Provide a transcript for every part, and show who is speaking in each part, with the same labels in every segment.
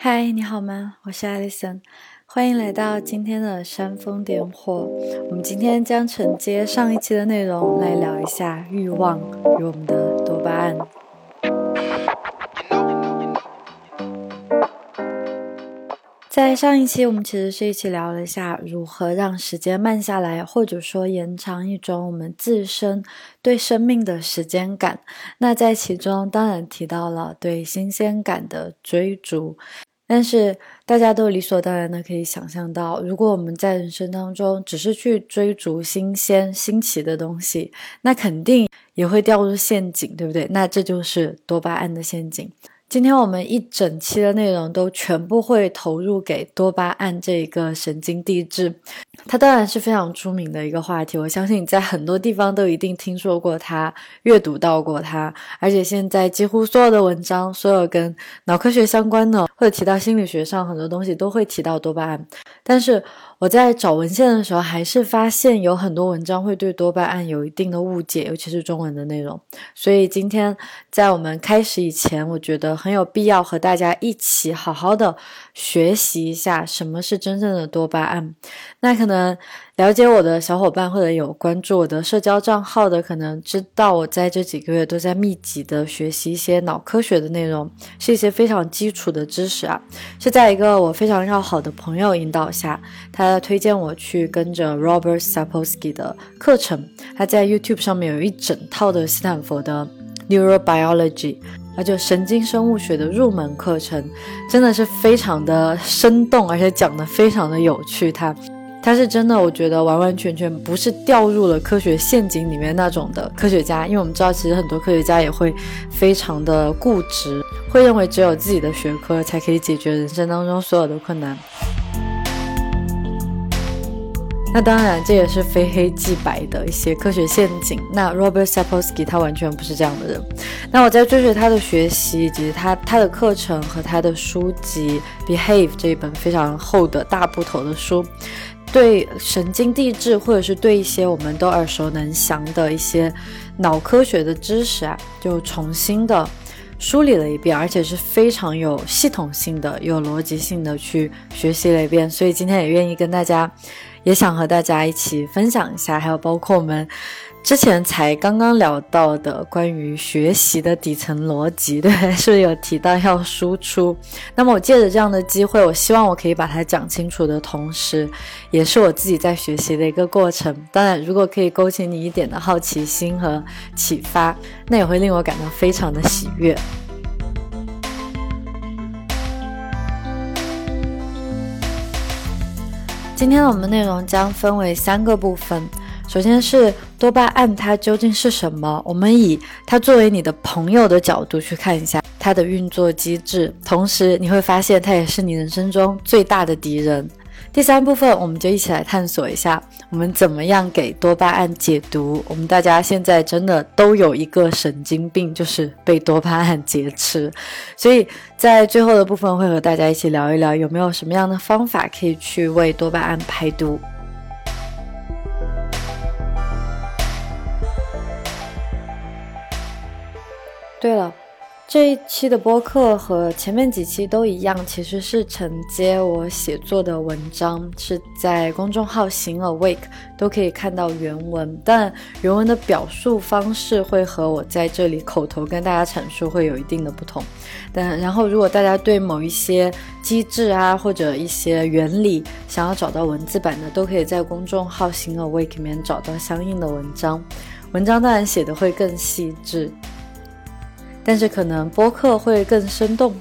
Speaker 1: 嗨，你好吗？我是 Alison，欢迎来到今天的煽风点火。我们今天将承接上一期的内容来聊一下欲望与我们的多巴胺。在上一期，我们其实是一起聊了一下如何让时间慢下来，或者说延长一种我们自身对生命的时间感。那在其中，当然提到了对新鲜感的追逐。但是大家都理所当然的可以想象到，如果我们在人生当中只是去追逐新鲜、新奇的东西，那肯定也会掉入陷阱，对不对？那这就是多巴胺的陷阱。今天我们一整期的内容都全部会投入给多巴胺这一个神经递质，它当然是非常出名的一个话题。我相信你在很多地方都一定听说过它，阅读到过它，而且现在几乎所有的文章，所有跟脑科学相关的或者提到心理学上很多东西都会提到多巴胺，但是。我在找文献的时候，还是发现有很多文章会对多巴胺有一定的误解，尤其是中文的内容。所以今天在我们开始以前，我觉得很有必要和大家一起好好的学习一下什么是真正的多巴胺。那可能。了解我的小伙伴或者有关注我的社交账号的，可能知道我在这几个月都在密集的学习一些脑科学的内容，是一些非常基础的知识啊。是在一个我非常要好的朋友引导下，他推荐我去跟着 Robert Sapolsky 的课程。他在 YouTube 上面有一整套的斯坦福的 Neurobiology，那就神经生物学的入门课程，真的是非常的生动，而且讲的非常的有趣。他。他是真的，我觉得完完全全不是掉入了科学陷阱里面那种的科学家，因为我们知道，其实很多科学家也会非常的固执，会认为只有自己的学科才可以解决人生当中所有的困难。那当然，这也是非黑即白的一些科学陷阱。那 Robert Sapolsky 他完全不是这样的人。那我在追随他的学习，以及他他的课程和他的书籍《Behave》这一本非常厚的大部头的书。对神经递质，或者是对一些我们都耳熟能详的一些脑科学的知识啊，就重新的梳理了一遍，而且是非常有系统性的、有逻辑性的去学习了一遍。所以今天也愿意跟大家，也想和大家一起分享一下，还有包括我们。之前才刚刚聊到的关于学习的底层逻辑，对，是不是有提到要输出？那么我借着这样的机会，我希望我可以把它讲清楚的同时，也是我自己在学习的一个过程。当然，如果可以勾起你一点的好奇心和启发，那也会令我感到非常的喜悦。今天我们内容将分为三个部分。首先是多巴胺，它究竟是什么？我们以它作为你的朋友的角度去看一下它的运作机制，同时你会发现它也是你人生中最大的敌人。第三部分，我们就一起来探索一下，我们怎么样给多巴胺解毒。我们大家现在真的都有一个神经病，就是被多巴胺劫持。所以在最后的部分，会和大家一起聊一聊，有没有什么样的方法可以去为多巴胺排毒。对了，这一期的播客和前面几期都一样，其实是承接我写作的文章，是在公众号“行 awake” 都可以看到原文，但原文的表述方式会和我在这里口头跟大家阐述会有一定的不同。但然后，如果大家对某一些机制啊或者一些原理想要找到文字版的，都可以在公众号“行 awake” 里面找到相应的文章。文章当然写的会更细致。但是可能播客会更生动。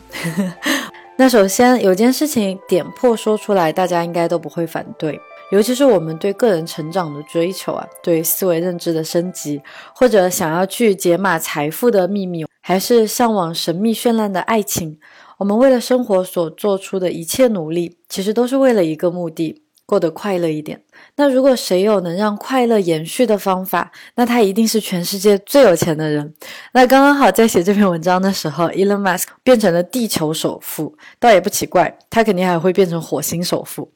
Speaker 1: 那首先有件事情点破说出来，大家应该都不会反对，尤其是我们对个人成长的追求啊，对思维认知的升级，或者想要去解码财富的秘密，还是向往神秘绚烂的爱情，我们为了生活所做出的一切努力，其实都是为了一个目的：过得快乐一点。那如果谁有能让快乐延续的方法，那他一定是全世界最有钱的人。那刚刚好在写这篇文章的时候，Elon Musk 变成了地球首富，倒也不奇怪，他肯定还会变成火星首富。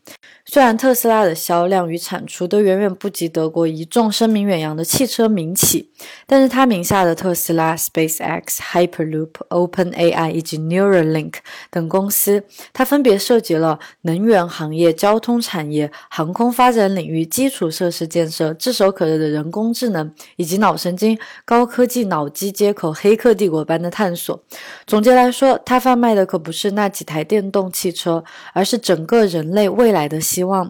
Speaker 1: 虽然特斯拉的销量与产出都远远不及德国一众声名远扬的汽车民企，但是他名下的特斯拉、SpaceX、Hyperloop、OpenAI 以及 Neuralink 等公司，它分别涉及了能源行业、交通产业、航空发展领域、基础设施建设、炙手可热的人工智能以及脑神经、高科技脑机接口、黑客帝国般的探索。总结来说，它贩卖的可不是那几台电动汽车，而是整个人类未来的。希希望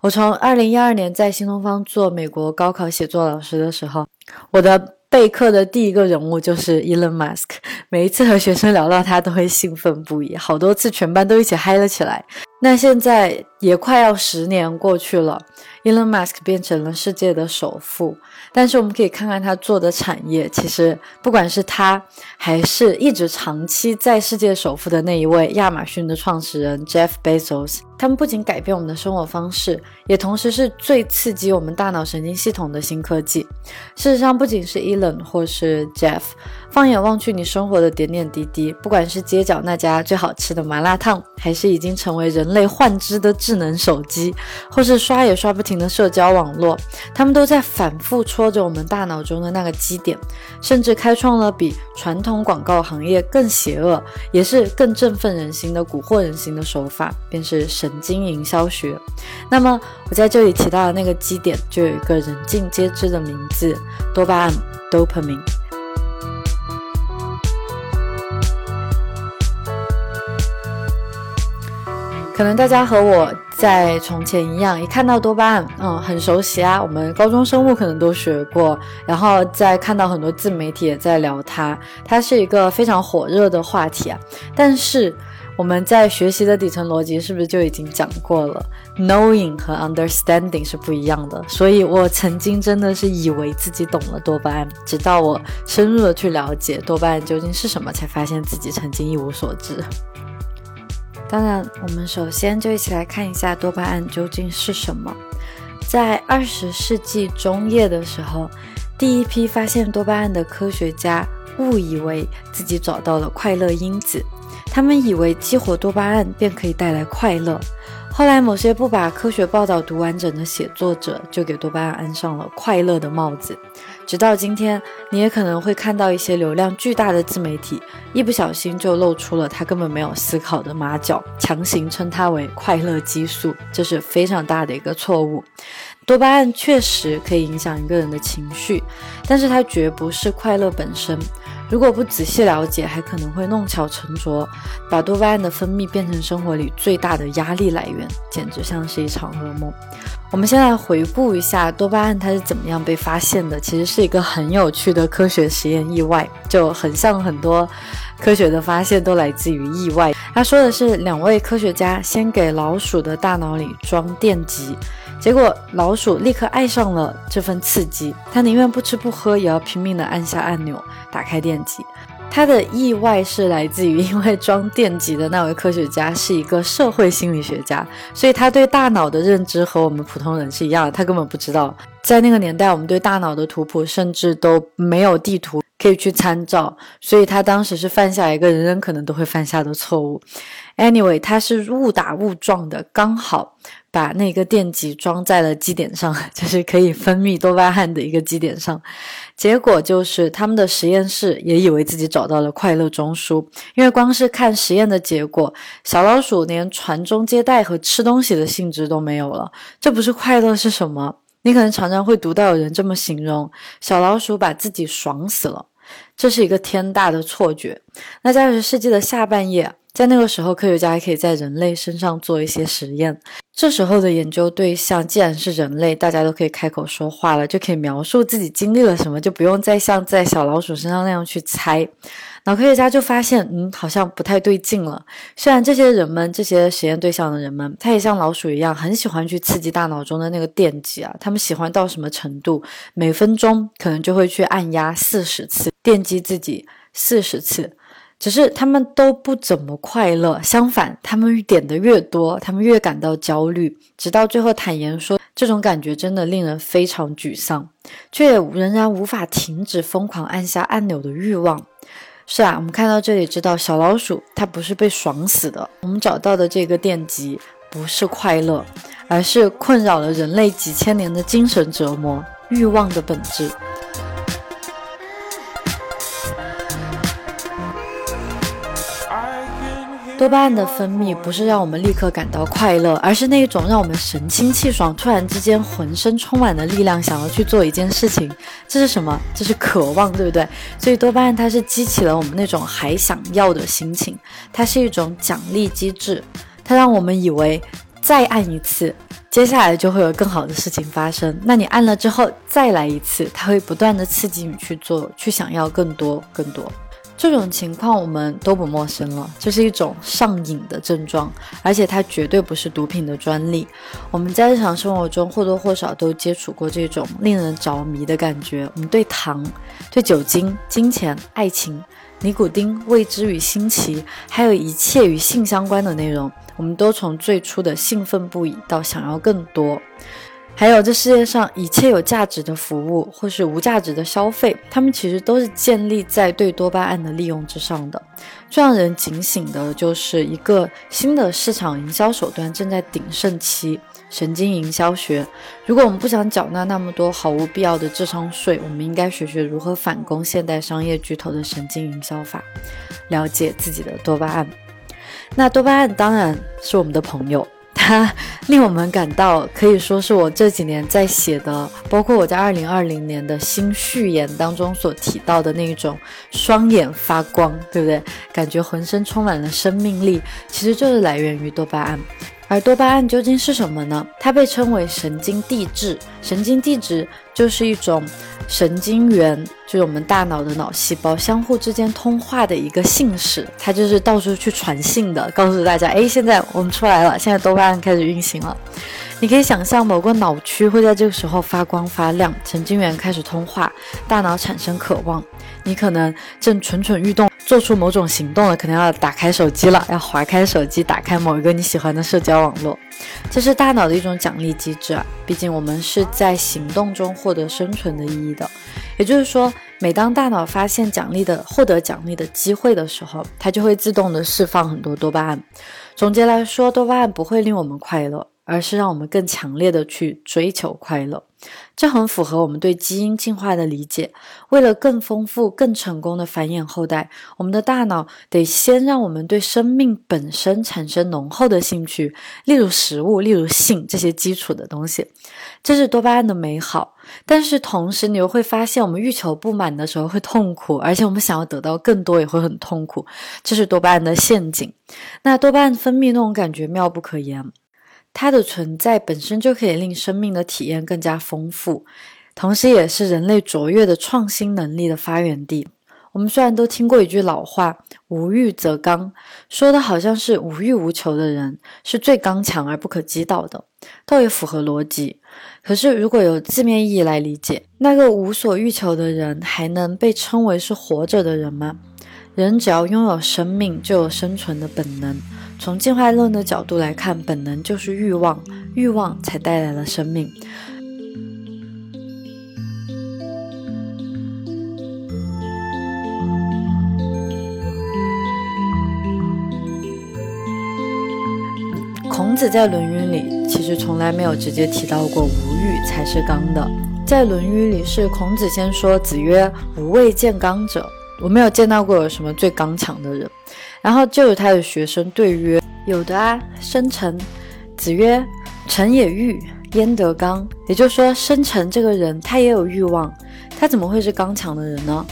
Speaker 1: 我从二零一二年在新东方做美国高考写作老师的时候，我的备课的第一个人物就是 Elon Musk。每一次和学生聊到他，都会兴奋不已，好多次全班都一起嗨了起来。那现在也快要十年过去了，Elon Musk 变成了世界的首富。但是我们可以看看他做的产业，其实不管是他，还是一直长期在世界首富的那一位亚马逊的创始人 Jeff Bezos，他们不仅改变我们的生活方式，也同时是最刺激我们大脑神经系统的新科技。事实上，不仅是 Elon 或是 Jeff。放眼望去，你生活的点点滴滴，不管是街角那家最好吃的麻辣烫，还是已经成为人类幻肢的智能手机，或是刷也刷不停的社交网络，他们都在反复戳着我们大脑中的那个基点，甚至开创了比传统广告行业更邪恶，也是更振奋人心的蛊惑人心的手法，便是神经营销学。那么我在这里提到的那个基点，就有一个人尽皆知的名字——多巴胺 （dopamine）。可能大家和我在从前一样，一看到多巴胺，嗯，很熟悉啊。我们高中生物可能都学过，然后再看到很多自媒体也在聊它，它是一个非常火热的话题啊。但是我们在学习的底层逻辑是不是就已经讲过了？Knowing 和 Understanding 是不一样的。所以我曾经真的是以为自己懂了多巴胺，直到我深入的去了解多巴胺究竟是什么，才发现自己曾经一无所知。当然，我们首先就一起来看一下多巴胺究竟是什么。在二十世纪中叶的时候，第一批发现多巴胺的科学家误以为自己找到了快乐因子，他们以为激活多巴胺便可以带来快乐。后来，某些不把科学报道读完整的写作者就给多巴胺安上了快乐的帽子。直到今天，你也可能会看到一些流量巨大的自媒体，一不小心就露出了他根本没有思考的马脚，强行称它为快乐激素，这是非常大的一个错误。多巴胺确实可以影响一个人的情绪，但是它绝不是快乐本身。如果不仔细了解，还可能会弄巧成拙，把多巴胺的分泌变成生活里最大的压力来源，简直像是一场噩梦。我们先来回顾一下多巴胺它是怎么样被发现的，其实是一个很有趣的科学实验意外，就很像很多科学的发现都来自于意外。他说的是两位科学家先给老鼠的大脑里装电极，结果老鼠立刻爱上了这份刺激，它宁愿不吃不喝也要拼命的按下按钮打开电极。他的意外是来自于，因为装电极的那位科学家是一个社会心理学家，所以他对大脑的认知和我们普通人是一样的。他根本不知道，在那个年代，我们对大脑的图谱甚至都没有地图可以去参照，所以他当时是犯下一个人人可能都会犯下的错误。Anyway，他是误打误撞的，刚好。把那个电极装在了基点上，就是可以分泌多巴胺的一个基点上。结果就是他们的实验室也以为自己找到了快乐中枢，因为光是看实验的结果，小老鼠连传宗接代和吃东西的性质都没有了。这不是快乐是什么？你可能常常会读到有人这么形容：小老鼠把自己爽死了。这是一个天大的错觉。那在二十世纪的下半叶。在那个时候，科学家还可以在人类身上做一些实验。这时候的研究对象既然是人类，大家都可以开口说话了，就可以描述自己经历了什么，就不用再像在小老鼠身上那样去猜。脑科学家就发现，嗯，好像不太对劲了。虽然这些人们，这些实验对象的人们，他也像老鼠一样，很喜欢去刺激大脑中的那个电极啊。他们喜欢到什么程度？每分钟可能就会去按压四十次，电击自己四十次。只是他们都不怎么快乐。相反，他们点的越多，他们越感到焦虑，直到最后坦言说，这种感觉真的令人非常沮丧，却也仍然无法停止疯狂按下按钮的欲望。是啊，我们看到这里知道，小老鼠它不是被爽死的。我们找到的这个电极不是快乐，而是困扰了人类几千年的精神折磨——欲望的本质。多巴胺的分泌不是让我们立刻感到快乐，而是那一种让我们神清气爽、突然之间浑身充满了力量，想要去做一件事情。这是什么？这是渴望，对不对？所以多巴胺它是激起了我们那种还想要的心情，它是一种奖励机制，它让我们以为再按一次，接下来就会有更好的事情发生。那你按了之后再来一次，它会不断的刺激你去做，去想要更多更多。这种情况我们都不陌生了，这是一种上瘾的症状，而且它绝对不是毒品的专利。我们在日常生活中或多或少都接触过这种令人着迷的感觉。我们对糖、对酒精、金钱、爱情、尼古丁、未知与新奇，还有一切与性相关的内容，我们都从最初的兴奋不已到想要更多。还有，这世界上一切有价值的服务或是无价值的消费，它们其实都是建立在对多巴胺的利用之上的。最让人警醒的就是一个新的市场营销手段正在鼎盛期——神经营销学。如果我们不想缴纳那么多毫无必要的智商税，我们应该学学如何反攻现代商业巨头的神经营销法，了解自己的多巴胺。那多巴胺当然是我们的朋友。它令我们感到，可以说是我这几年在写的，包括我在二零二零年的新序言当中所提到的那一种双眼发光，对不对？感觉浑身充满了生命力，其实就是来源于多巴胺。而多巴胺究竟是什么呢？它被称为神经递质，神经递质就是一种神经元，就是我们大脑的脑细胞相互之间通话的一个信使，它就是到处去传信的，告诉大家，哎，现在我们出来了，现在多巴胺开始运行了。你可以想象某个脑区会在这个时候发光发亮，神经元开始通话，大脑产生渴望。你可能正蠢蠢欲动，做出某种行动了，可能要打开手机了，要划开手机，打开某一个你喜欢的社交网络。这是大脑的一种奖励机制啊，毕竟我们是在行动中获得生存的意义的。也就是说，每当大脑发现奖励的获得奖励的机会的时候，它就会自动的释放很多多巴胺。总结来说，多巴胺不会令我们快乐。而是让我们更强烈的去追求快乐，这很符合我们对基因进化的理解。为了更丰富、更成功的繁衍后代，我们的大脑得先让我们对生命本身产生浓厚的兴趣，例如食物、例如性这些基础的东西。这是多巴胺的美好，但是同时你又会发现，我们欲求不满的时候会痛苦，而且我们想要得到更多也会很痛苦。这是多巴胺的陷阱。那多巴胺分泌那种感觉妙不可言。它的存在本身就可以令生命的体验更加丰富，同时也是人类卓越的创新能力的发源地。我们虽然都听过一句老话“无欲则刚”，说的好像是无欲无求的人是最刚强而不可击倒的，倒也符合逻辑。可是，如果由字面意义来理解，那个无所欲求的人还能被称为是活着的人吗？人只要拥有生命，就有生存的本能。从进化论的角度来看，本能就是欲望，欲望才带来了生命。孔子在《论语》里其实从来没有直接提到过无欲才是刚的，在《论语》里是孔子先说：“子曰，吾未见刚者。”我没有见到过有什么最刚强的人。然后就有他的学生对曰：“有的啊，生辰。”子曰：“臣也欲，焉得刚？”也就是说，生辰这个人他也有欲望，他怎么会是刚强的人呢？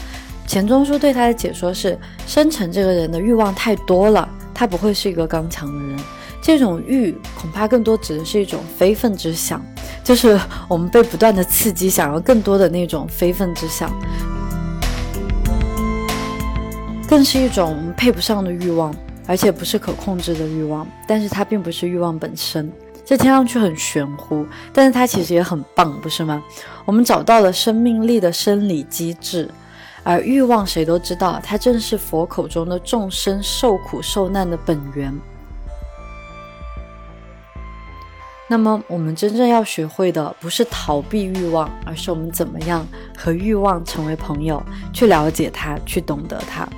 Speaker 1: 钱钟书对他的解说是：生辰这个人的欲望太多了，他不会是一个刚强的人。这种欲恐怕更多指的是一种非分之想，就是我们被不断的刺激，想要更多的那种非分之想。更是一种配不上的欲望，而且不是可控制的欲望。但是它并不是欲望本身，这听上去很玄乎，但是它其实也很棒，不是吗？我们找到了生命力的生理机制，而欲望谁都知道，它正是佛口中的众生受苦受难的本源。那么，我们真正要学会的不是逃避欲望，而是我们怎么样和欲望成为朋友，去了解它，去懂得它。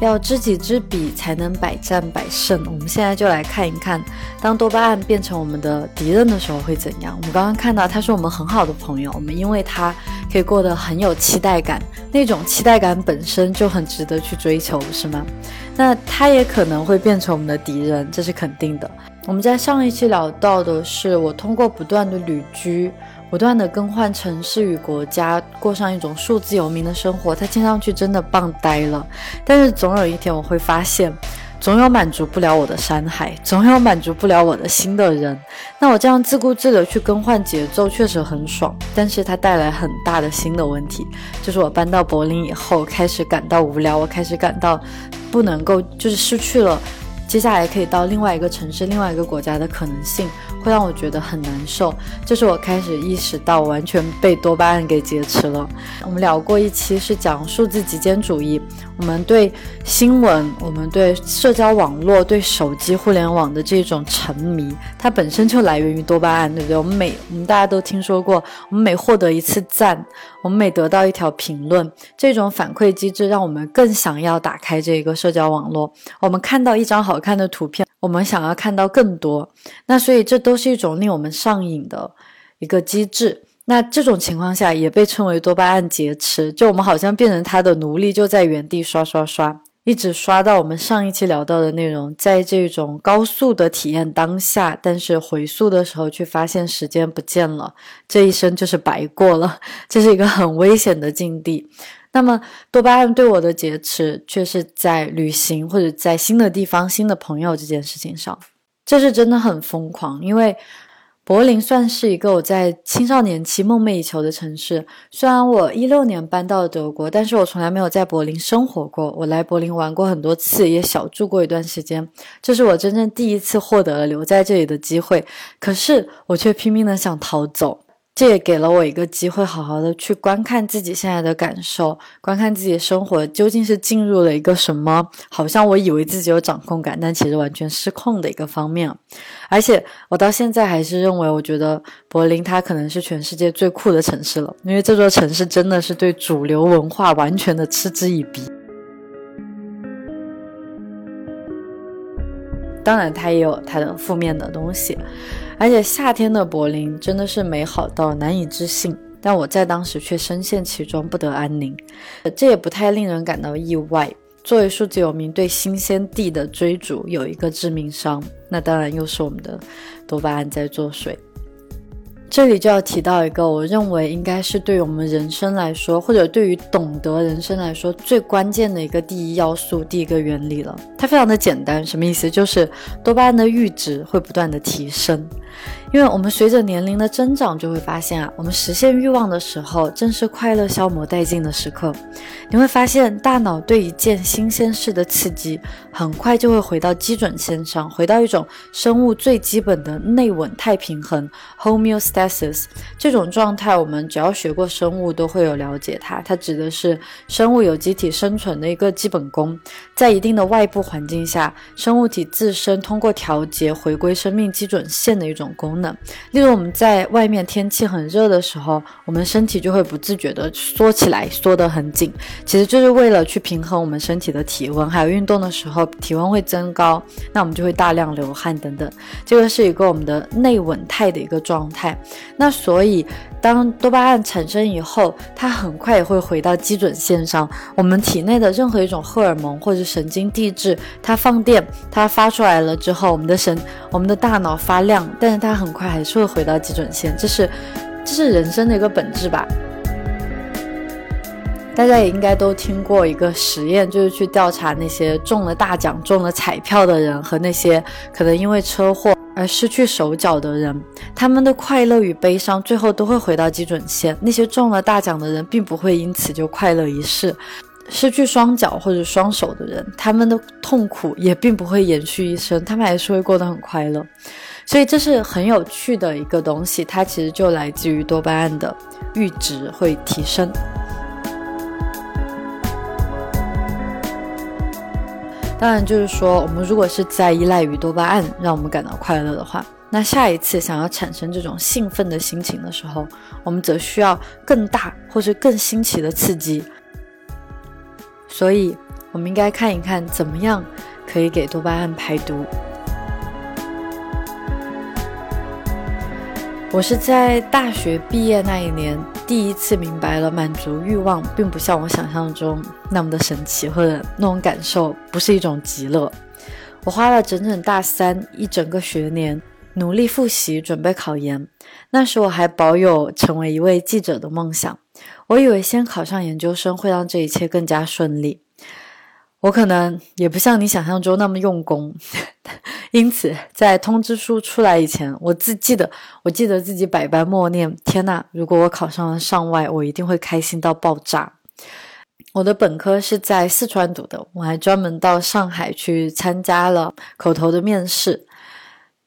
Speaker 1: 要知己知彼，才能百战百胜。我们现在就来看一看，当多巴胺变成我们的敌人的时候会怎样。我们刚刚看到，他是我们很好的朋友，我们因为他可以过得很有期待感，那种期待感本身就很值得去追求，是吗？那他也可能会变成我们的敌人，这是肯定的。我们在上一期聊到的是，我通过不断的旅居。不断的更换城市与国家，过上一种数字游民的生活，它听上去真的棒呆了。但是总有一天我会发现，总有满足不了我的山海，总有满足不了我的心的人。那我这样自顾自的去更换节奏，确实很爽。但是它带来很大的新的问题，就是我搬到柏林以后，开始感到无聊，我开始感到不能够，就是失去了接下来可以到另外一个城市、另外一个国家的可能性。会让我觉得很难受，这是我开始意识到完全被多巴胺给劫持了。我们聊过一期是讲数字极简主义，我们对新闻、我们对社交网络、对手机互联网的这种沉迷，它本身就来源于多巴胺，对不对？我们每我们大家都听说过，我们每获得一次赞，我们每得到一条评论，这种反馈机制让我们更想要打开这个社交网络。我们看到一张好看的图片。我们想要看到更多，那所以这都是一种令我们上瘾的一个机制。那这种情况下也被称为多巴胺劫持，就我们好像变成他的奴隶，就在原地刷刷刷，一直刷到我们上一期聊到的内容，在这种高速的体验当下，但是回溯的时候却发现时间不见了，这一生就是白过了，这是一个很危险的境地。那么多巴胺对我的劫持，却是在旅行或者在新的地方、新的朋友这件事情上，这是真的很疯狂。因为柏林算是一个我在青少年期梦寐以求的城市。虽然我一六年搬到了德国，但是我从来没有在柏林生活过。我来柏林玩过很多次，也小住过一段时间。这是我真正第一次获得了留在这里的机会，可是我却拼命的想逃走。这也给了我一个机会，好好的去观看自己现在的感受，观看自己的生活究竟是进入了一个什么，好像我以为自己有掌控感，但其实完全失控的一个方面。而且我到现在还是认为，我觉得柏林它可能是全世界最酷的城市了，因为这座城市真的是对主流文化完全的嗤之以鼻。当然，它也有它的负面的东西。而且夏天的柏林真的是美好到难以置信，但我在当时却深陷其中不得安宁。这也不太令人感到意外。作为数字游民，对新鲜地的追逐有一个致命伤，那当然又是我们的多巴胺在作祟。这里就要提到一个，我认为应该是对于我们人生来说，或者对于懂得人生来说最关键的一个第一要素、第一个原理了。它非常的简单，什么意思？就是多巴胺的阈值会不断的提升。因为我们随着年龄的增长，就会发现啊，我们实现欲望的时候，正是快乐消磨殆尽的时刻。你会发现，大脑对一件新鲜事的刺激，很快就会回到基准线上，回到一种生物最基本的内稳态平衡 （homeostasis） 这种状态。我们只要学过生物，都会有了解它。它指的是生物有机体生存的一个基本功，在一定的外部环境下，生物体自身通过调节回归生命基准线的一种功。能，例如我们在外面天气很热的时候，我们身体就会不自觉的缩起来，缩得很紧，其实就是为了去平衡我们身体的体温。还有运动的时候，体温会增高，那我们就会大量流汗等等。这个是一个我们的内稳态的一个状态。那所以，当多巴胺产生以后，它很快也会回到基准线上。我们体内的任何一种荷尔蒙或者神经递质，它放电，它发出来了之后，我们的神，我们的大脑发亮，但是它很。很快还是会回到基准线，这是这是人生的一个本质吧。大家也应该都听过一个实验，就是去调查那些中了大奖、中了彩票的人和那些可能因为车祸而失去手脚的人，他们的快乐与悲伤最后都会回到基准线。那些中了大奖的人并不会因此就快乐一世，失去双脚或者双手的人，他们的痛苦也并不会延续一生，他们还是会过得很快乐。所以这是很有趣的一个东西，它其实就来自于多巴胺的阈值会提升。当然，就是说，我们如果是在依赖于多巴胺让我们感到快乐的话，那下一次想要产生这种兴奋的心情的时候，我们则需要更大或是更新奇的刺激。所以，我们应该看一看怎么样可以给多巴胺排毒。我是在大学毕业那一年第一次明白了，满足欲望并不像我想象中那么的神奇，或者那种感受不是一种极乐。我花了整整大三一整个学年努力复习准备考研，那时我还保有成为一位记者的梦想。我以为先考上研究生会让这一切更加顺利。我可能也不像你想象中那么用功，因此在通知书出来以前，我自记得，我记得自己百般默念：天呐，如果我考上了上外，我一定会开心到爆炸。我的本科是在四川读的，我还专门到上海去参加了口头的面试。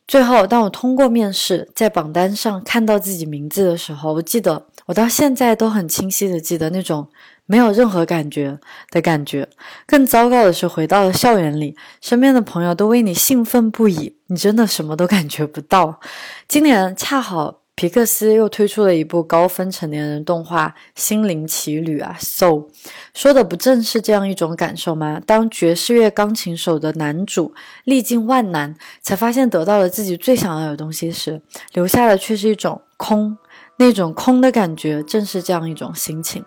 Speaker 1: 最后，当我通过面试，在榜单上看到自己名字的时候，我记得，我到现在都很清晰的记得那种。没有任何感觉的感觉，更糟糕的是，回到了校园里，身边的朋友都为你兴奋不已，你真的什么都感觉不到。今年恰好皮克斯又推出了一部高分成年人动画《心灵奇旅》啊，So，说的不正是这样一种感受吗？当爵士乐钢琴手的男主历尽万难，才发现得到了自己最想要的东西时，留下的却是一种空，那种空的感觉，正是这样一种心情。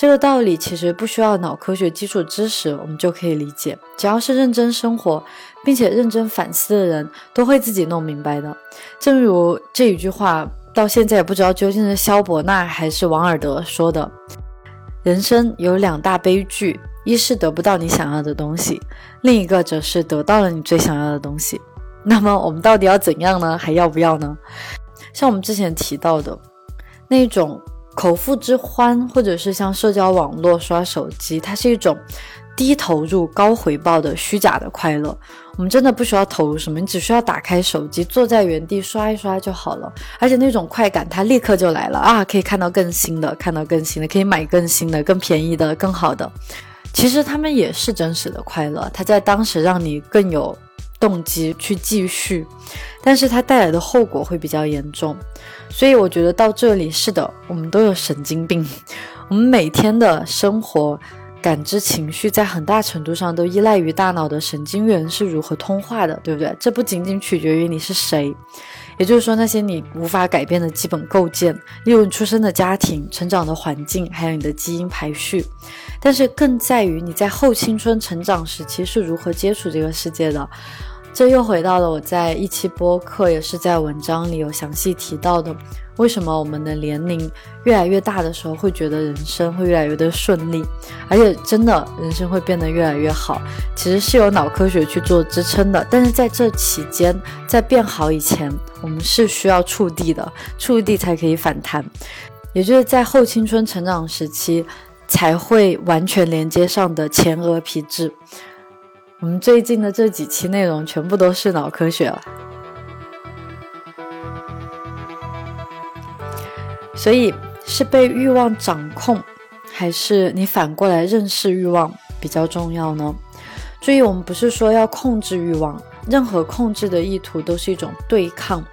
Speaker 1: 这个道理其实不需要脑科学基础知识，我们就可以理解。只要是认真生活，并且认真反思的人，都会自己弄明白的。正如这一句话，到现在也不知道究竟是萧伯纳还是王尔德说的：“人生有两大悲剧，一是得不到你想要的东西，另一个则是得到了你最想要的东西。”那么我们到底要怎样呢？还要不要呢？像我们之前提到的那种。口腹之欢，或者是像社交网络刷手机，它是一种低投入高回报的虚假的快乐。我们真的不需要投入什么，你只需要打开手机，坐在原地刷一刷就好了。而且那种快感，它立刻就来了啊！可以看到更新的，看到更新的，可以买更新的、更便宜的、更好的。其实他们也是真实的快乐，它在当时让你更有动机去继续，但是它带来的后果会比较严重。所以我觉得到这里是的，我们都有神经病。我们每天的生活、感知、情绪，在很大程度上都依赖于大脑的神经元是如何通话的，对不对？这不仅仅取决于你是谁，也就是说那些你无法改变的基本构建，例如你出生的家庭、成长的环境，还有你的基因排序，但是更在于你在后青春成长时期是如何接触这个世界的。这又回到了我在一期播客，也是在文章里有详细提到的，为什么我们的年龄越来越大的时候，会觉得人生会越来越的顺利，而且真的人生会变得越来越好，其实是有脑科学去做支撑的。但是在这期间，在变好以前，我们是需要触地的，触地才可以反弹，也就是在后青春成长时期才会完全连接上的前额皮质。我们最近的这几期内容全部都是脑科学了，所以是被欲望掌控，还是你反过来认识欲望比较重要呢？注意，我们不是说要控制欲望，任何控制的意图都是一种对抗，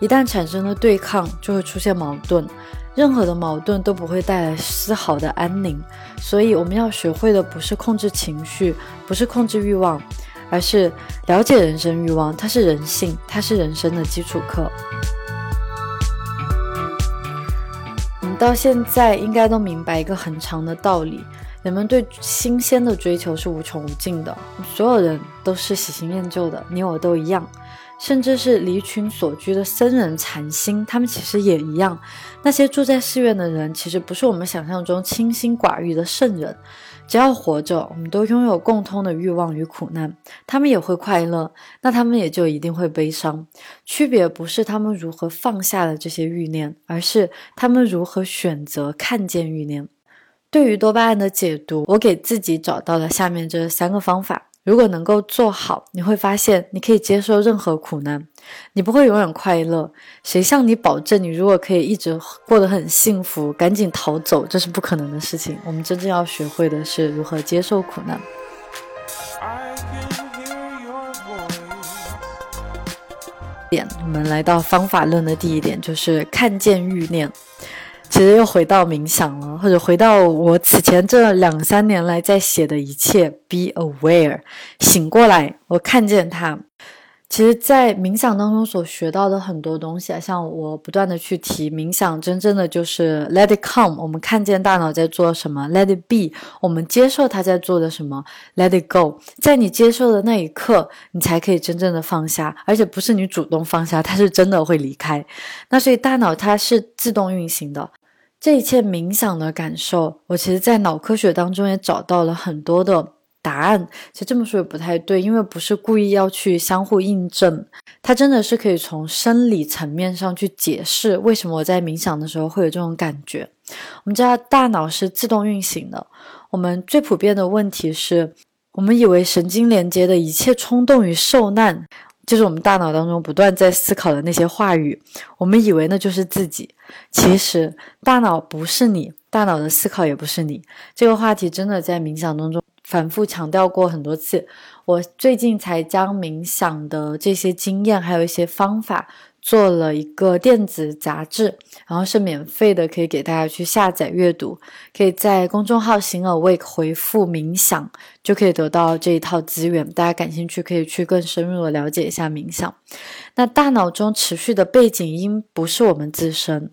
Speaker 1: 一旦产生了对抗，就会出现矛盾。任何的矛盾都不会带来丝毫的安宁，所以我们要学会的不是控制情绪，不是控制欲望，而是了解人生欲望。它是人性，它是人生的基础课。我们到现在应该都明白一个很长的道理：人们对新鲜的追求是无穷无尽的，所有人都是喜新厌旧的，你我都一样。甚至是离群所居的僧人禅心，他们其实也一样。那些住在寺院的人，其实不是我们想象中清心寡欲的圣人。只要活着，我们都拥有共通的欲望与苦难。他们也会快乐，那他们也就一定会悲伤。区别不是他们如何放下了这些欲念，而是他们如何选择看见欲念。对于多巴胺的解读，我给自己找到了下面这三个方法。如果能够做好，你会发现你可以接受任何苦难，你不会永远快乐。谁向你保证你如果可以一直过得很幸福？赶紧逃走，这是不可能的事情。我们真正要学会的是如何接受苦难。点，我们来到方法论的第一点，就是看见欲念。其实又回到冥想了，或者回到我此前这两三年来在写的一切，be aware，醒过来，我看见它。其实，在冥想当中所学到的很多东西啊，像我不断的去提冥想，真正的就是 let it come，我们看见大脑在做什么；let it be，我们接受它在做的什么；let it go，在你接受的那一刻，你才可以真正的放下，而且不是你主动放下，它是真的会离开。那所以大脑它是自动运行的。这一切冥想的感受，我其实，在脑科学当中也找到了很多的答案。其实这么说也不太对，因为不是故意要去相互印证，它真的是可以从生理层面上去解释为什么我在冥想的时候会有这种感觉。我们知道大脑是自动运行的，我们最普遍的问题是，我们以为神经连接的一切冲动与受难。就是我们大脑当中不断在思考的那些话语，我们以为那就是自己，其实大脑不是你，大脑的思考也不是你。这个话题真的在冥想当中反复强调过很多次。我最近才将冥想的这些经验，还有一些方法。做了一个电子杂志，然后是免费的，可以给大家去下载阅读。可以在公众号“行 awake” 回复“冥想”，就可以得到这一套资源。大家感兴趣，可以去更深入的了解一下冥想。那大脑中持续的背景音不是我们自身，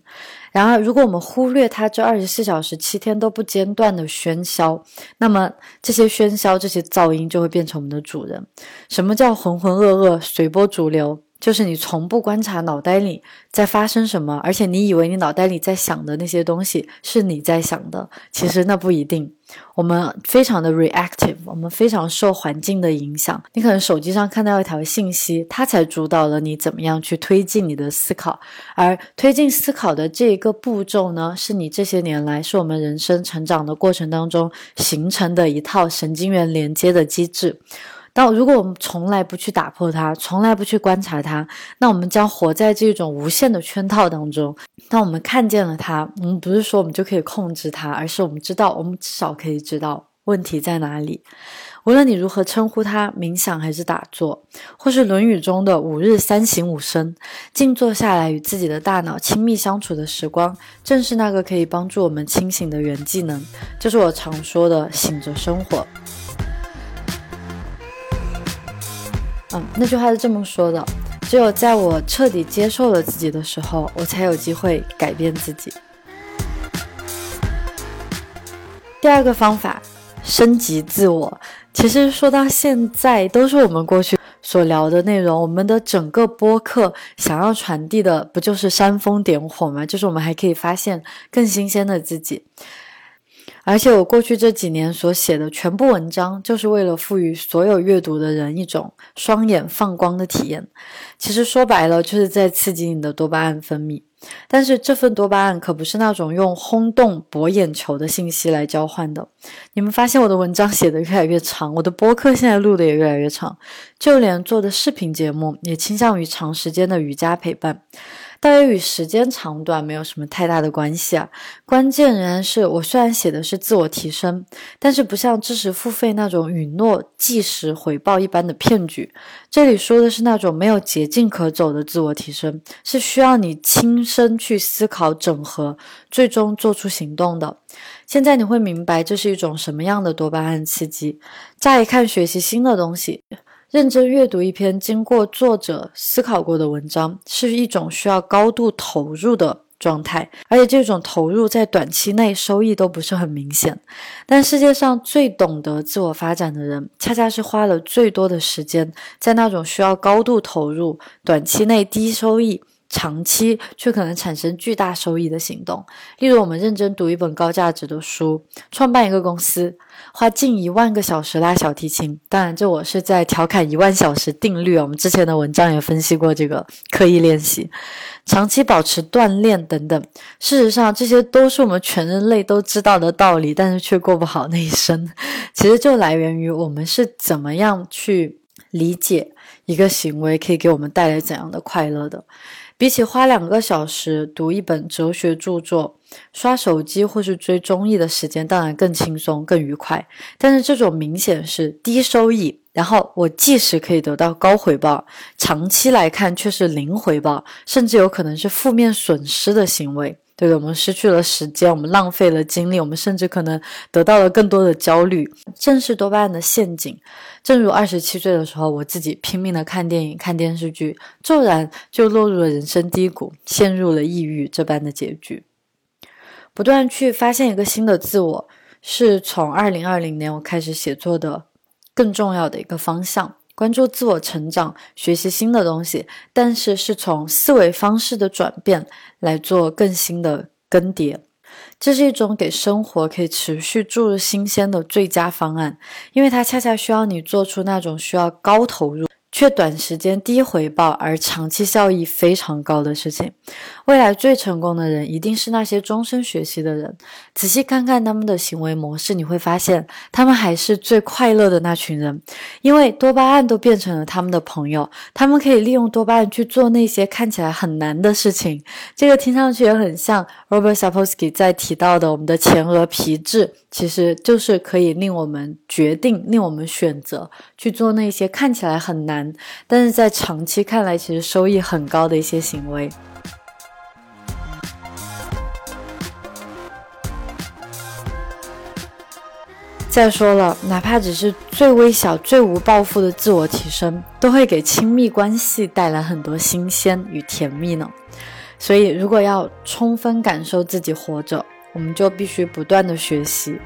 Speaker 1: 然而如果我们忽略它这二十四小时、七天都不间断的喧嚣，那么这些喧嚣、这些噪音就会变成我们的主人。什么叫浑浑噩噩、随波逐流？就是你从不观察脑袋里在发生什么，而且你以为你脑袋里在想的那些东西是你在想的，其实那不一定。我们非常的 reactive，我们非常受环境的影响。你可能手机上看到一条信息，它才主导了你怎么样去推进你的思考。而推进思考的这一个步骤呢，是你这些年来是我们人生成长的过程当中形成的一套神经元连接的机制。那如果我们从来不去打破它，从来不去观察它，那我们将活在这种无限的圈套当中。当我们看见了它，我们不是说我们就可以控制它，而是我们知道，我们至少可以知道问题在哪里。无论你如何称呼它，冥想还是打坐，或是《论语》中的五日三省吾身，静坐下来与自己的大脑亲密相处的时光，正是那个可以帮助我们清醒的原技能。就是我常说的“醒着生活”。嗯，那句话是这么说的：只有在我彻底接受了自己的时候，我才有机会改变自己。第二个方法，升级自我。其实说到现在，都是我们过去所聊的内容。我们的整个播客想要传递的，不就是煽风点火吗？就是我们还可以发现更新鲜的自己。而且我过去这几年所写的全部文章，就是为了赋予所有阅读的人一种双眼放光的体验。其实说白了，就是在刺激你的多巴胺分泌。但是这份多巴胺可不是那种用轰动博眼球的信息来交换的。你们发现我的文章写的越来越长，我的播客现在录的也越来越长，就连做的视频节目也倾向于长时间的瑜伽陪伴。倒也与时间长短没有什么太大的关系啊，关键仍然是我虽然写的是自我提升，但是不像知识付费那种允诺即时回报一般的骗局。这里说的是那种没有捷径可走的自我提升，是需要你亲身去思考、整合，最终做出行动的。现在你会明白这是一种什么样的多巴胺刺激。乍一看，学习新的东西。认真阅读一篇经过作者思考过的文章，是一种需要高度投入的状态，而且这种投入在短期内收益都不是很明显。但世界上最懂得自我发展的人，恰恰是花了最多的时间在那种需要高度投入、短期内低收益，长期却可能产生巨大收益的行动。例如，我们认真读一本高价值的书，创办一个公司，花近一万个小时拉小提琴。当然，这我是在调侃一万小时定律。我们之前的文章也分析过这个刻意练习、长期保持锻炼等等。事实上，这些都是我们全人类都知道的道理，但是却过不好那一生。其实就来源于我们是怎么样去理解一个行为可以给我们带来怎样的快乐的。比起花两个小时读一本哲学著作、刷手机或是追综艺的时间，当然更轻松、更愉快。但是这种明显是低收益，然后我即使可以得到高回报，长期来看却是零回报，甚至有可能是负面损失的行为。对的，我们失去了时间，我们浪费了精力，我们甚至可能得到了更多的焦虑，正是多巴胺的陷阱。正如二十七岁的时候，我自己拼命的看电影、看电视剧，骤然就落入了人生低谷，陷入了抑郁这般的结局。不断去发现一个新的自我，是从二零二零年我开始写作的更重要的一个方向。关注自我成长，学习新的东西，但是是从思维方式的转变来做更新的更迭。这是一种给生活可以持续注入新鲜的最佳方案，因为它恰恰需要你做出那种需要高投入。却短时间低回报而长期效益非常高的事情。未来最成功的人一定是那些终身学习的人。仔细看看他们的行为模式，你会发现他们还是最快乐的那群人，因为多巴胺都变成了他们的朋友。他们可以利用多巴胺去做那些看起来很难的事情。这个听上去也很像 Robert Sapolsky 在提到的我们的前额皮质，其实就是可以令我们决定、令我们选择去做那些看起来很难。但是在长期看来，其实收益很高的一些行为。再说了，哪怕只是最微小、最无抱负的自我提升，都会给亲密关系带来很多新鲜与甜蜜呢。所以，如果要充分感受自己活着，我们就必须不断的学习。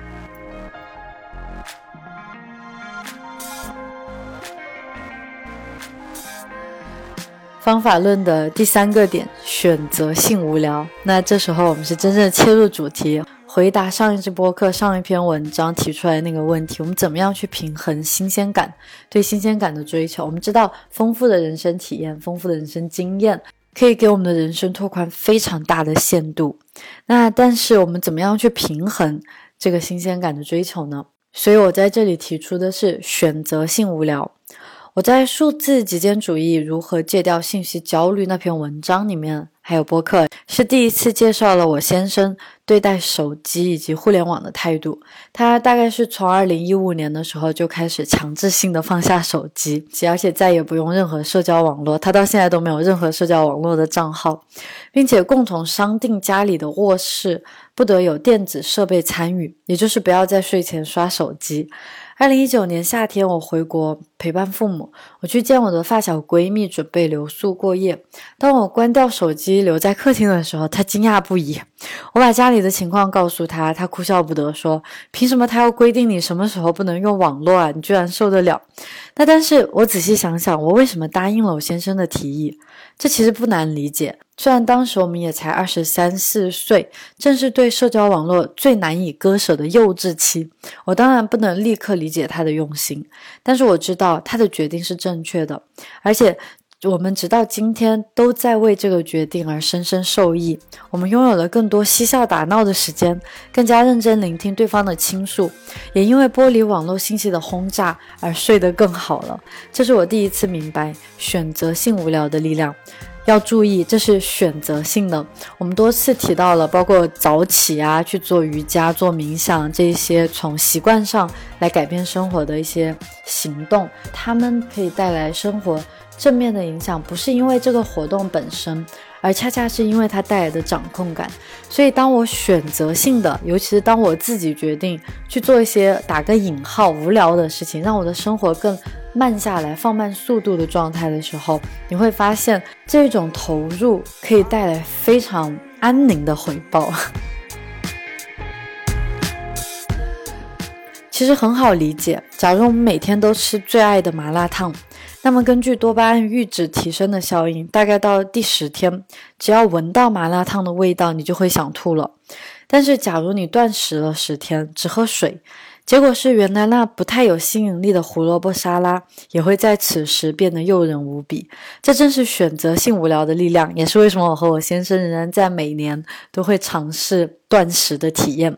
Speaker 1: 方法论的第三个点，选择性无聊。那这时候我们是真正切入主题，回答上一支播客、上一篇文章提出来那个问题：我们怎么样去平衡新鲜感对新鲜感的追求？我们知道，丰富的人生体验、丰富的人生经验，可以给我们的人生拓宽非常大的限度。那但是我们怎么样去平衡这个新鲜感的追求呢？所以我在这里提出的是选择性无聊。我在数字极简主义如何戒掉信息焦虑那篇文章里面，还有播客，是第一次介绍了我先生对待手机以及互联网的态度。他大概是从二零一五年的时候就开始强制性的放下手机，而且再也不用任何社交网络。他到现在都没有任何社交网络的账号，并且共同商定家里的卧室不得有电子设备参与，也就是不要在睡前刷手机。二零一九年夏天，我回国陪伴父母，我去见我的发小闺蜜，准备留宿过夜。当我关掉手机留在客厅的时候，她惊讶不已。我把家里的情况告诉他，他哭笑不得，说：“凭什么他要规定你什么时候不能用网络啊？你居然受得了？”那但是我仔细想想，我为什么答应了我先生的提议？这其实不难理解。虽然当时我们也才二十三四岁，正是对社交网络最难以割舍的幼稚期，我当然不能立刻理解他的用心，但是我知道他的决定是正确的，而且我们直到今天都在为这个决定而深深受益。我们拥有了更多嬉笑打闹的时间，更加认真聆听对方的倾诉，也因为剥离网络信息的轰炸而睡得更好了。这是我第一次明白选择性无聊的力量。要注意，这是选择性的。我们多次提到了，包括早起啊，去做瑜伽、做冥想这些从习惯上来改变生活的一些行动，他们可以带来生活正面的影响，不是因为这个活动本身。而恰恰是因为它带来的掌控感，所以当我选择性的，尤其是当我自己决定去做一些打个引号无聊的事情，让我的生活更慢下来、放慢速度的状态的时候，你会发现这种投入可以带来非常安宁的回报。其实很好理解，假如我们每天都吃最爱的麻辣烫。那么根据多巴胺阈值提升的效应，大概到第十天，只要闻到麻辣烫的味道，你就会想吐了。但是假如你断食了十天，只喝水，结果是原来那不太有吸引力的胡萝卜沙拉，也会在此时变得诱人无比。这正是选择性无聊的力量，也是为什么我和我先生仍然在每年都会尝试断食的体验。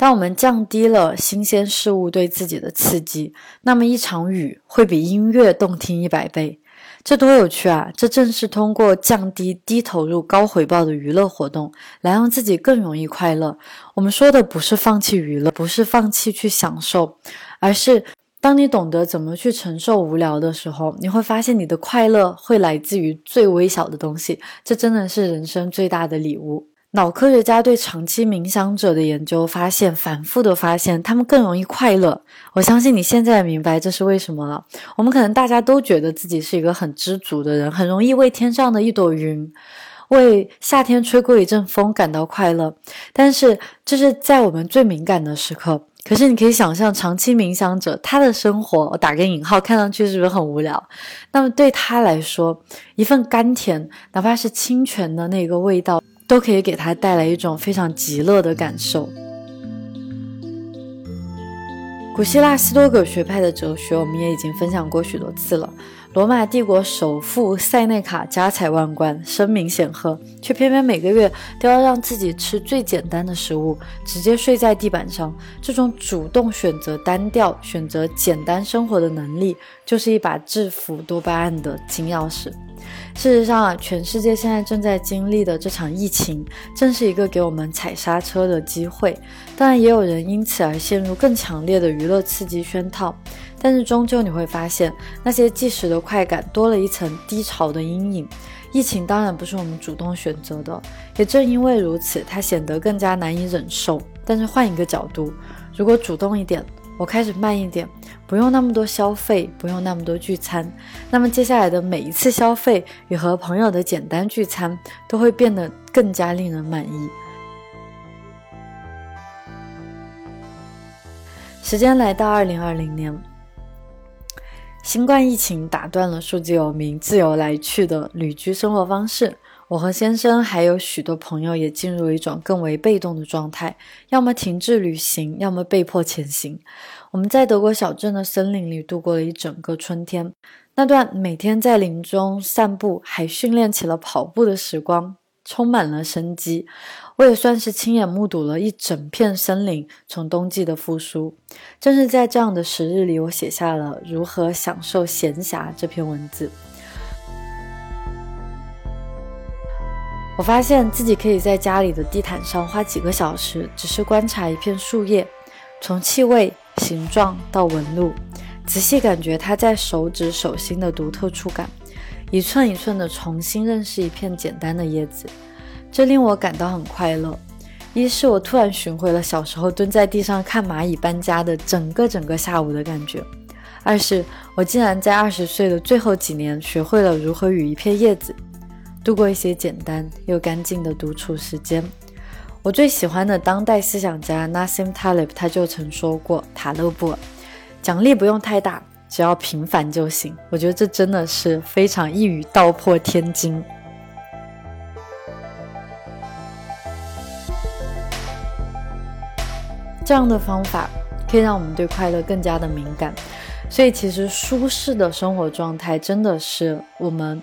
Speaker 1: 当我们降低了新鲜事物对自己的刺激，那么一场雨会比音乐动听一百倍。这多有趣啊！这正是通过降低低投入高回报的娱乐活动，来让自己更容易快乐。我们说的不是放弃娱乐，不是放弃去享受，而是当你懂得怎么去承受无聊的时候，你会发现你的快乐会来自于最微小的东西。这真的是人生最大的礼物。脑科学家对长期冥想者的研究发现，反复的发现，他们更容易快乐。我相信你现在明白这是为什么了。我们可能大家都觉得自己是一个很知足的人，很容易为天上的一朵云，为夏天吹过一阵风感到快乐。但是这是在我们最敏感的时刻。可是你可以想象，长期冥想者他的生活，我打个引号，看上去是不是很无聊？那么对他来说，一份甘甜，哪怕是清泉的那个味道。都可以给他带来一种非常极乐的感受。古希腊斯多葛学派的哲学，我们也已经分享过许多次了。罗马帝国首富塞内卡家财万贯，声名显赫，却偏偏每个月都要让自己吃最简单的食物，直接睡在地板上。这种主动选择单调、选择简单生活的能力，就是一把制服多巴胺的金钥匙。事实上啊，全世界现在正在经历的这场疫情，正是一个给我们踩刹车的机会。当然，也有人因此而陷入更强烈的娱乐刺激圈套。但是，终究你会发现，那些即时的快感多了一层低潮的阴影。疫情当然不是我们主动选择的，也正因为如此，它显得更加难以忍受。但是，换一个角度，如果主动一点，我开始慢一点。不用那么多消费，不用那么多聚餐，那么接下来的每一次消费与和朋友的简单聚餐都会变得更加令人满意。时间来到二零二零年，新冠疫情打断了数字有名、自由来去的旅居生活方式。我和先生还有许多朋友也进入一种更为被动的状态，要么停滞旅行，要么被迫前行。我们在德国小镇的森林里度过了一整个春天，那段每天在林中散步，还训练起了跑步的时光，充满了生机。我也算是亲眼目睹了一整片森林从冬季的复苏。正是在这样的时日里，我写下了《如何享受闲暇》这篇文字。我发现自己可以在家里的地毯上花几个小时，只是观察一片树叶，从气味、形状到纹路，仔细感觉它在手指、手心的独特触感，一寸一寸地重新认识一片简单的叶子，这令我感到很快乐。一是我突然寻回了小时候蹲在地上看蚂蚁搬家的整个整个下午的感觉；二是我竟然在二十岁的最后几年学会了如何与一片叶子。度过一些简单又干净的独处时间。我最喜欢的当代思想家 Nassim Taleb 他就曾说过：“塔勒布，奖励不用太大，只要平凡就行。”我觉得这真的是非常一语道破天机。这样的方法可以让我们对快乐更加的敏感。所以，其实舒适的生活状态真的是我们。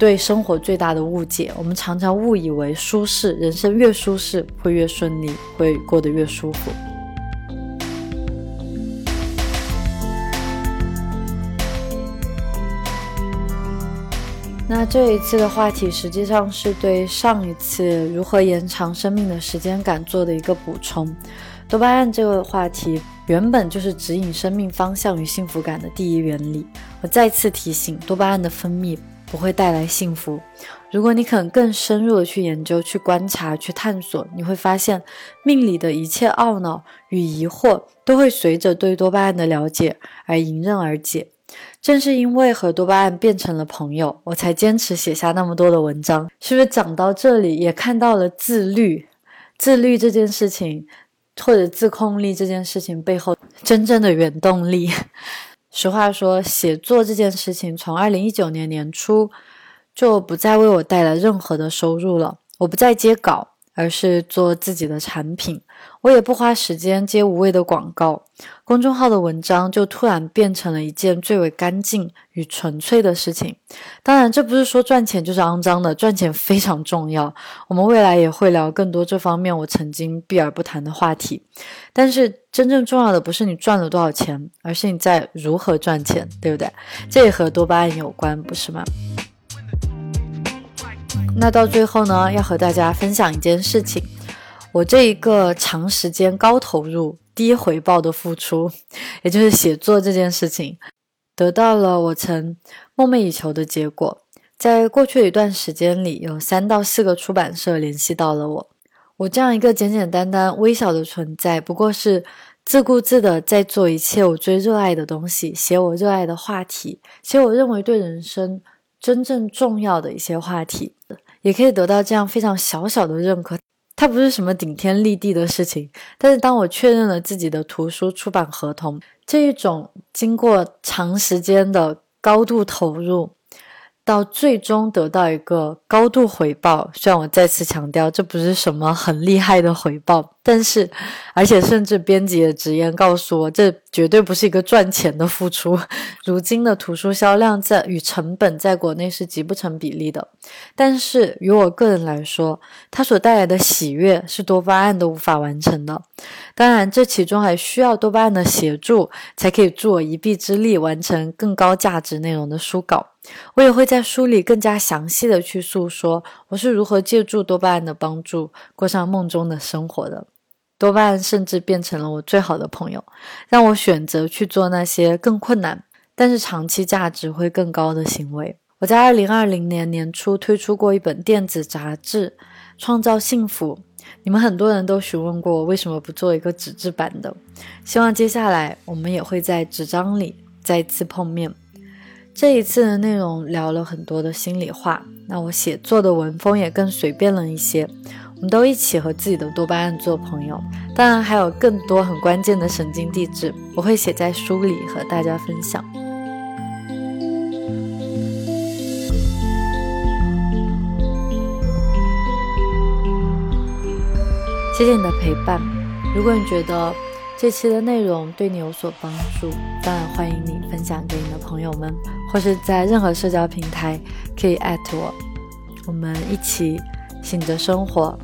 Speaker 1: 对生活最大的误解，我们常常误以为舒适，人生越舒适会越顺利，会过得越舒服。那这一次的话题实际上是对上一次如何延长生命的时间感做的一个补充。多巴胺这个话题原本就是指引生命方向与幸福感的第一原理。我再次提醒，多巴胺的分泌。不会带来幸福。如果你肯更深入的去研究、去观察、去探索，你会发现命里的一切懊恼与疑惑都会随着对多巴胺的了解而迎刃而解。正是因为和多巴胺变成了朋友，我才坚持写下那么多的文章。是不是讲到这里也看到了自律、自律这件事情，或者自控力这件事情背后真正的原动力？实话说，写作这件事情从二零一九年年初就不再为我带来任何的收入了。我不再接稿，而是做自己的产品。我也不花时间接无谓的广告，公众号的文章就突然变成了一件最为干净与纯粹的事情。当然，这不是说赚钱就是肮脏的，赚钱非常重要。我们未来也会聊更多这方面我曾经避而不谈的话题。但是，真正重要的不是你赚了多少钱，而是你在如何赚钱，对不对？这也和多巴胺有关，不是吗？那到最后呢，要和大家分享一件事情。我这一个长时间高投入低回报的付出，也就是写作这件事情，得到了我曾梦寐以求的结果。在过去的一段时间里，有三到四个出版社联系到了我。我这样一个简简单单、微小的存在，不过是自顾自的在做一切我最热爱的东西，写我热爱的话题，写我认为对人生真正重要的一些话题，也可以得到这样非常小小的认可。它不是什么顶天立地的事情，但是当我确认了自己的图书出版合同，这一种经过长时间的高度投入。到最终得到一个高度回报，虽然我再次强调这不是什么很厉害的回报，但是，而且甚至编辑的直言告诉我，这绝对不是一个赚钱的付出。如今的图书销量在与成本在国内是极不成比例的，但是于我个人来说，它所带来的喜悦是多巴胺都无法完成的。当然，这其中还需要多巴胺的协助，才可以助我一臂之力完成更高价值内容的书稿。我也会在书里更加详细的去诉说我是如何借助多巴胺的帮助过上梦中的生活的。多巴胺甚至变成了我最好的朋友，让我选择去做那些更困难但是长期价值会更高的行为。我在二零二零年年初推出过一本电子杂志《创造幸福》，你们很多人都询问过我为什么不做一个纸质版的，希望接下来我们也会在纸张里再次碰面。这一次的内容聊了很多的心里话，那我写作的文风也更随便了一些。我们都一起和自己的多巴胺做朋友，当然还有更多很关键的神经递质，我会写在书里和大家分享。谢谢你的陪伴。如果你觉得，这期的内容对你有所帮助，当然欢迎你分享给你的朋友们，或是在任何社交平台可以艾特我，我们一起醒着生活。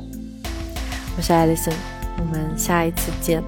Speaker 1: 我是艾丽森，我们下一次见。